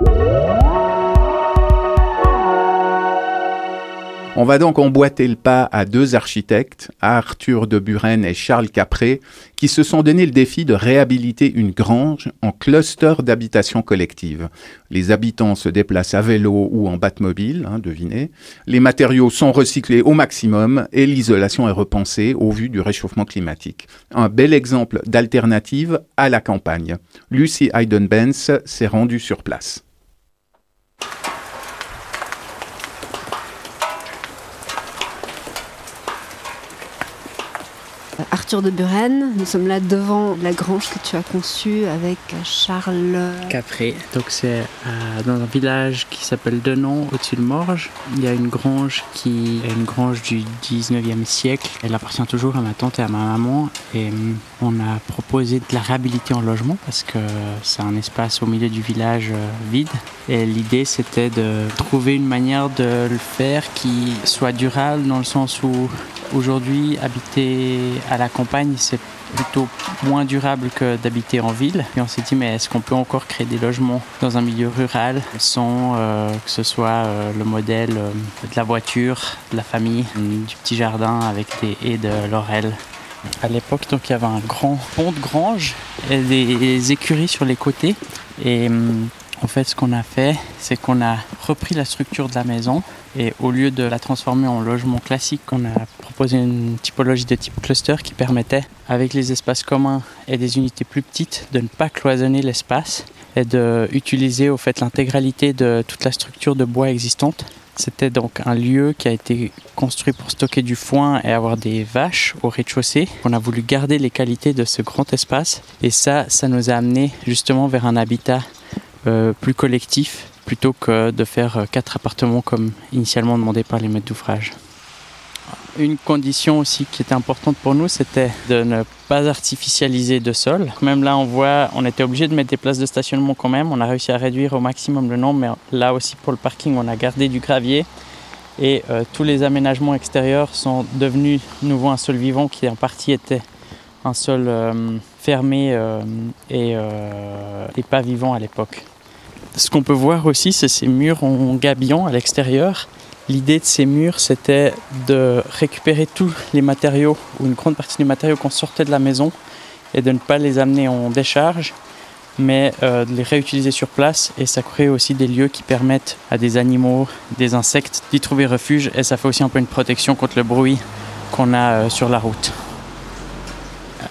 Música On va donc emboîter le pas à deux architectes, Arthur de Buren et Charles Capré, qui se sont donné le défi de réhabiliter une grange en cluster d'habitation collective. Les habitants se déplacent à vélo ou en batmobile, hein, devinez. Les matériaux sont recyclés au maximum et l'isolation est repensée au vu du réchauffement climatique. Un bel exemple d'alternative à la campagne. Lucy Hayden-Benz s'est rendue sur place. Arthur de Buren. Nous sommes là devant la grange que tu as conçue avec Charles Capré. Donc c'est euh, dans un village qui s'appelle Denon, au-dessus de Morges. Il y a une grange qui est une grange du 19e siècle. Elle appartient toujours à ma tante et à ma maman. Et hum, on a proposé de la réhabiliter en logement parce que c'est un espace au milieu du village euh, vide. Et l'idée c'était de trouver une manière de le faire qui soit durable dans le sens où Aujourd'hui, habiter à la c'est plutôt moins durable que d'habiter en ville. Et on s'est dit, mais est-ce qu'on peut encore créer des logements dans un milieu rural sans euh, que ce soit euh, le modèle euh, de la voiture, de la famille, du petit jardin avec des haies de laurel? À l'époque, donc il y avait un grand pont de grange et des écuries sur les côtés. Et hum, en fait, ce qu'on a fait, c'est qu'on a repris la structure de la maison et au lieu de la transformer en logement classique, on a proposé une typologie de type cluster qui permettait, avec les espaces communs et des unités plus petites, de ne pas cloisonner l'espace et d'utiliser au fait l'intégralité de toute la structure de bois existante. C'était donc un lieu qui a été construit pour stocker du foin et avoir des vaches au rez-de-chaussée. On a voulu garder les qualités de ce grand espace et ça, ça nous a amené justement vers un habitat euh, plus collectif plutôt que de faire euh, quatre appartements comme initialement demandé par les maîtres d'ouvrage. Une condition aussi qui était importante pour nous, c'était de ne pas artificialiser de sol. Même là, on voit, on était obligé de mettre des places de stationnement quand même. On a réussi à réduire au maximum le nombre, mais là aussi pour le parking, on a gardé du gravier. Et euh, tous les aménagements extérieurs sont devenus nouveau un sol vivant qui en partie était un sol euh, fermé et, et pas vivant à l'époque. Ce qu'on peut voir aussi, c'est ces murs en gabion à l'extérieur. L'idée de ces murs, c'était de récupérer tous les matériaux, ou une grande partie des matériaux qu'on sortait de la maison, et de ne pas les amener en décharge, mais euh, de les réutiliser sur place. Et ça crée aussi des lieux qui permettent à des animaux, des insectes d'y trouver refuge, et ça fait aussi un peu une protection contre le bruit qu'on a euh, sur la route.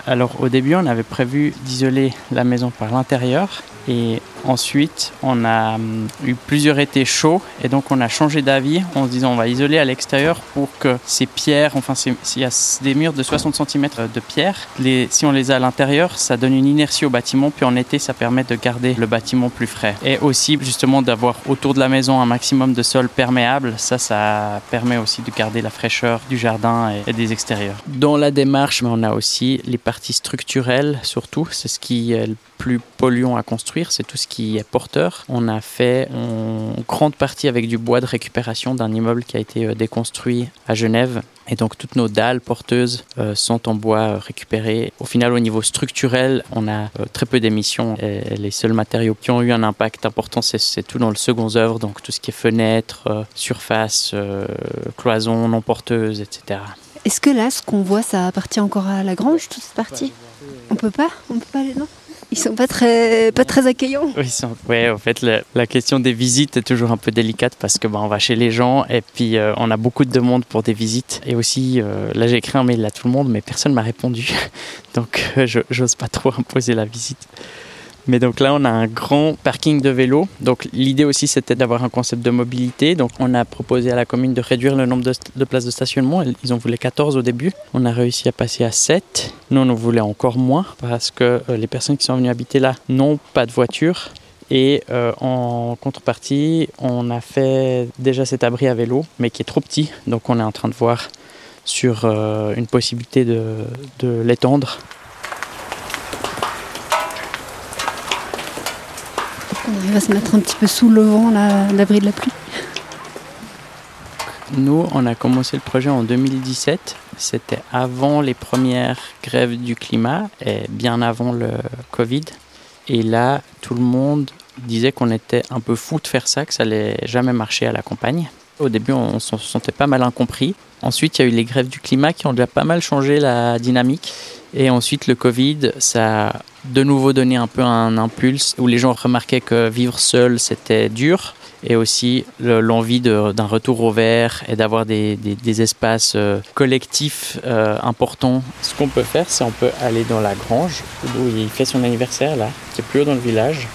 Alors au début, on avait prévu d'isoler la maison par l'intérieur, et ensuite, on a hum, eu plusieurs étés chauds et donc on a changé d'avis en se disant on va isoler à l'extérieur pour que ces pierres, enfin s'il y a des murs de 60 cm de pierre, si on les a à l'intérieur, ça donne une inertie au bâtiment puis en été ça permet de garder le bâtiment plus frais. Et aussi justement d'avoir autour de la maison un maximum de sol perméable, ça ça permet aussi de garder la fraîcheur du jardin et, et des extérieurs. Dans la démarche, on a aussi les parties structurelles surtout, c'est ce qui est le plus polluant à construire, c'est tout ce qui est porteur. On a fait en grande partie avec du bois de récupération d'un immeuble qui a été euh, déconstruit à Genève. Et donc toutes nos dalles porteuses euh, sont en bois euh, récupéré. Au final, au niveau structurel, on a très peu d'émissions. les seuls matériaux qui ont eu un impact important, c'est tout dans le second œuvre, donc tout ce qui est fenêtres, surface, cloisons non porteuses, etc. Est-ce que là, ce qu'on voit, ça appartient encore à la grange, toute cette partie? On peut pas? On peut pas aller non? Ils sont pas très, pas très accueillants. Oui, sont, ouais, en fait, la, question des visites est toujours un peu délicate parce que bah, on va chez les gens et puis euh, on a beaucoup de demandes pour des visites. Et aussi, euh, là, j'ai écrit un mail à tout le monde, mais personne m'a répondu. Donc, euh, je j'ose pas trop imposer la visite. Mais donc là, on a un grand parking de vélos. Donc l'idée aussi, c'était d'avoir un concept de mobilité. Donc on a proposé à la commune de réduire le nombre de, places de stationnement. Ils en voulaient 14 au début. On a réussi à passer à 7. Nous, on en voulait encore moins parce que euh, les personnes qui sont venues habiter là n'ont pas de voiture. Et euh, en contrepartie, on a fait déjà cet abri à vélo, mais qui est trop petit. Donc on est en train de voir sur euh, une possibilité de, de l'étendre On à se mettre un petit peu sous le vent, l'abri de la pluie. Nous, on a commencé le projet en 2017. C'était avant les premières grèves du climat et bien avant le Covid. Et là, tout le monde disait qu'on était un peu fou de faire ça, que ça allait jamais marcher à la campagne. Au début, on se sentait pas mal incompris. Ensuite, il y a eu les grèves du climat qui ont déjà pas mal changé la dynamique. Et ensuite, le Covid, ça a de nouveau donné un peu un impulse où les gens remarquaient que vivre seul, c'était dur. Et aussi l'envie d'un retour au vert et d'avoir des, des, espaces euh, collectifs euh, importants. Ce qu'on peut faire, c'est on peut aller dans la grange où il fait son anniversaire, là, qui est plus haut dans le village.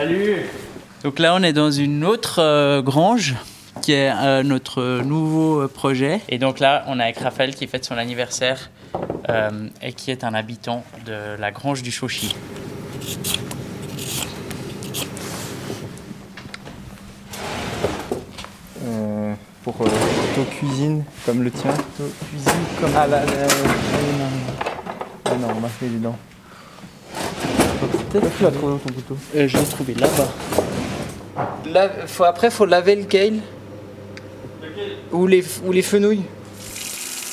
Salut Donc là, on est dans une autre euh, grange qui est euh, notre nouveau projet. Et donc là, on est avec Raphaël qui fête son anniversaire euh, et qui est un habitant de la grange du Chauchy. pour ton cuisine comme le tien. cuisine comme. Ah là, là, ah non, on m'a fait les dents. Peut-être que tu l'as trouvé dans ton couteau. Euh, je l'ai trouvé là-bas. faut, après, faut laver le kale. Ou les, ou les fenouilles.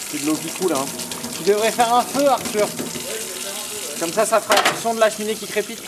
C'est de l'eau qui coule, hein. Tu devrais faire un feu, Arthur. Comme ça, ça fera le son de la cheminée qui crépite.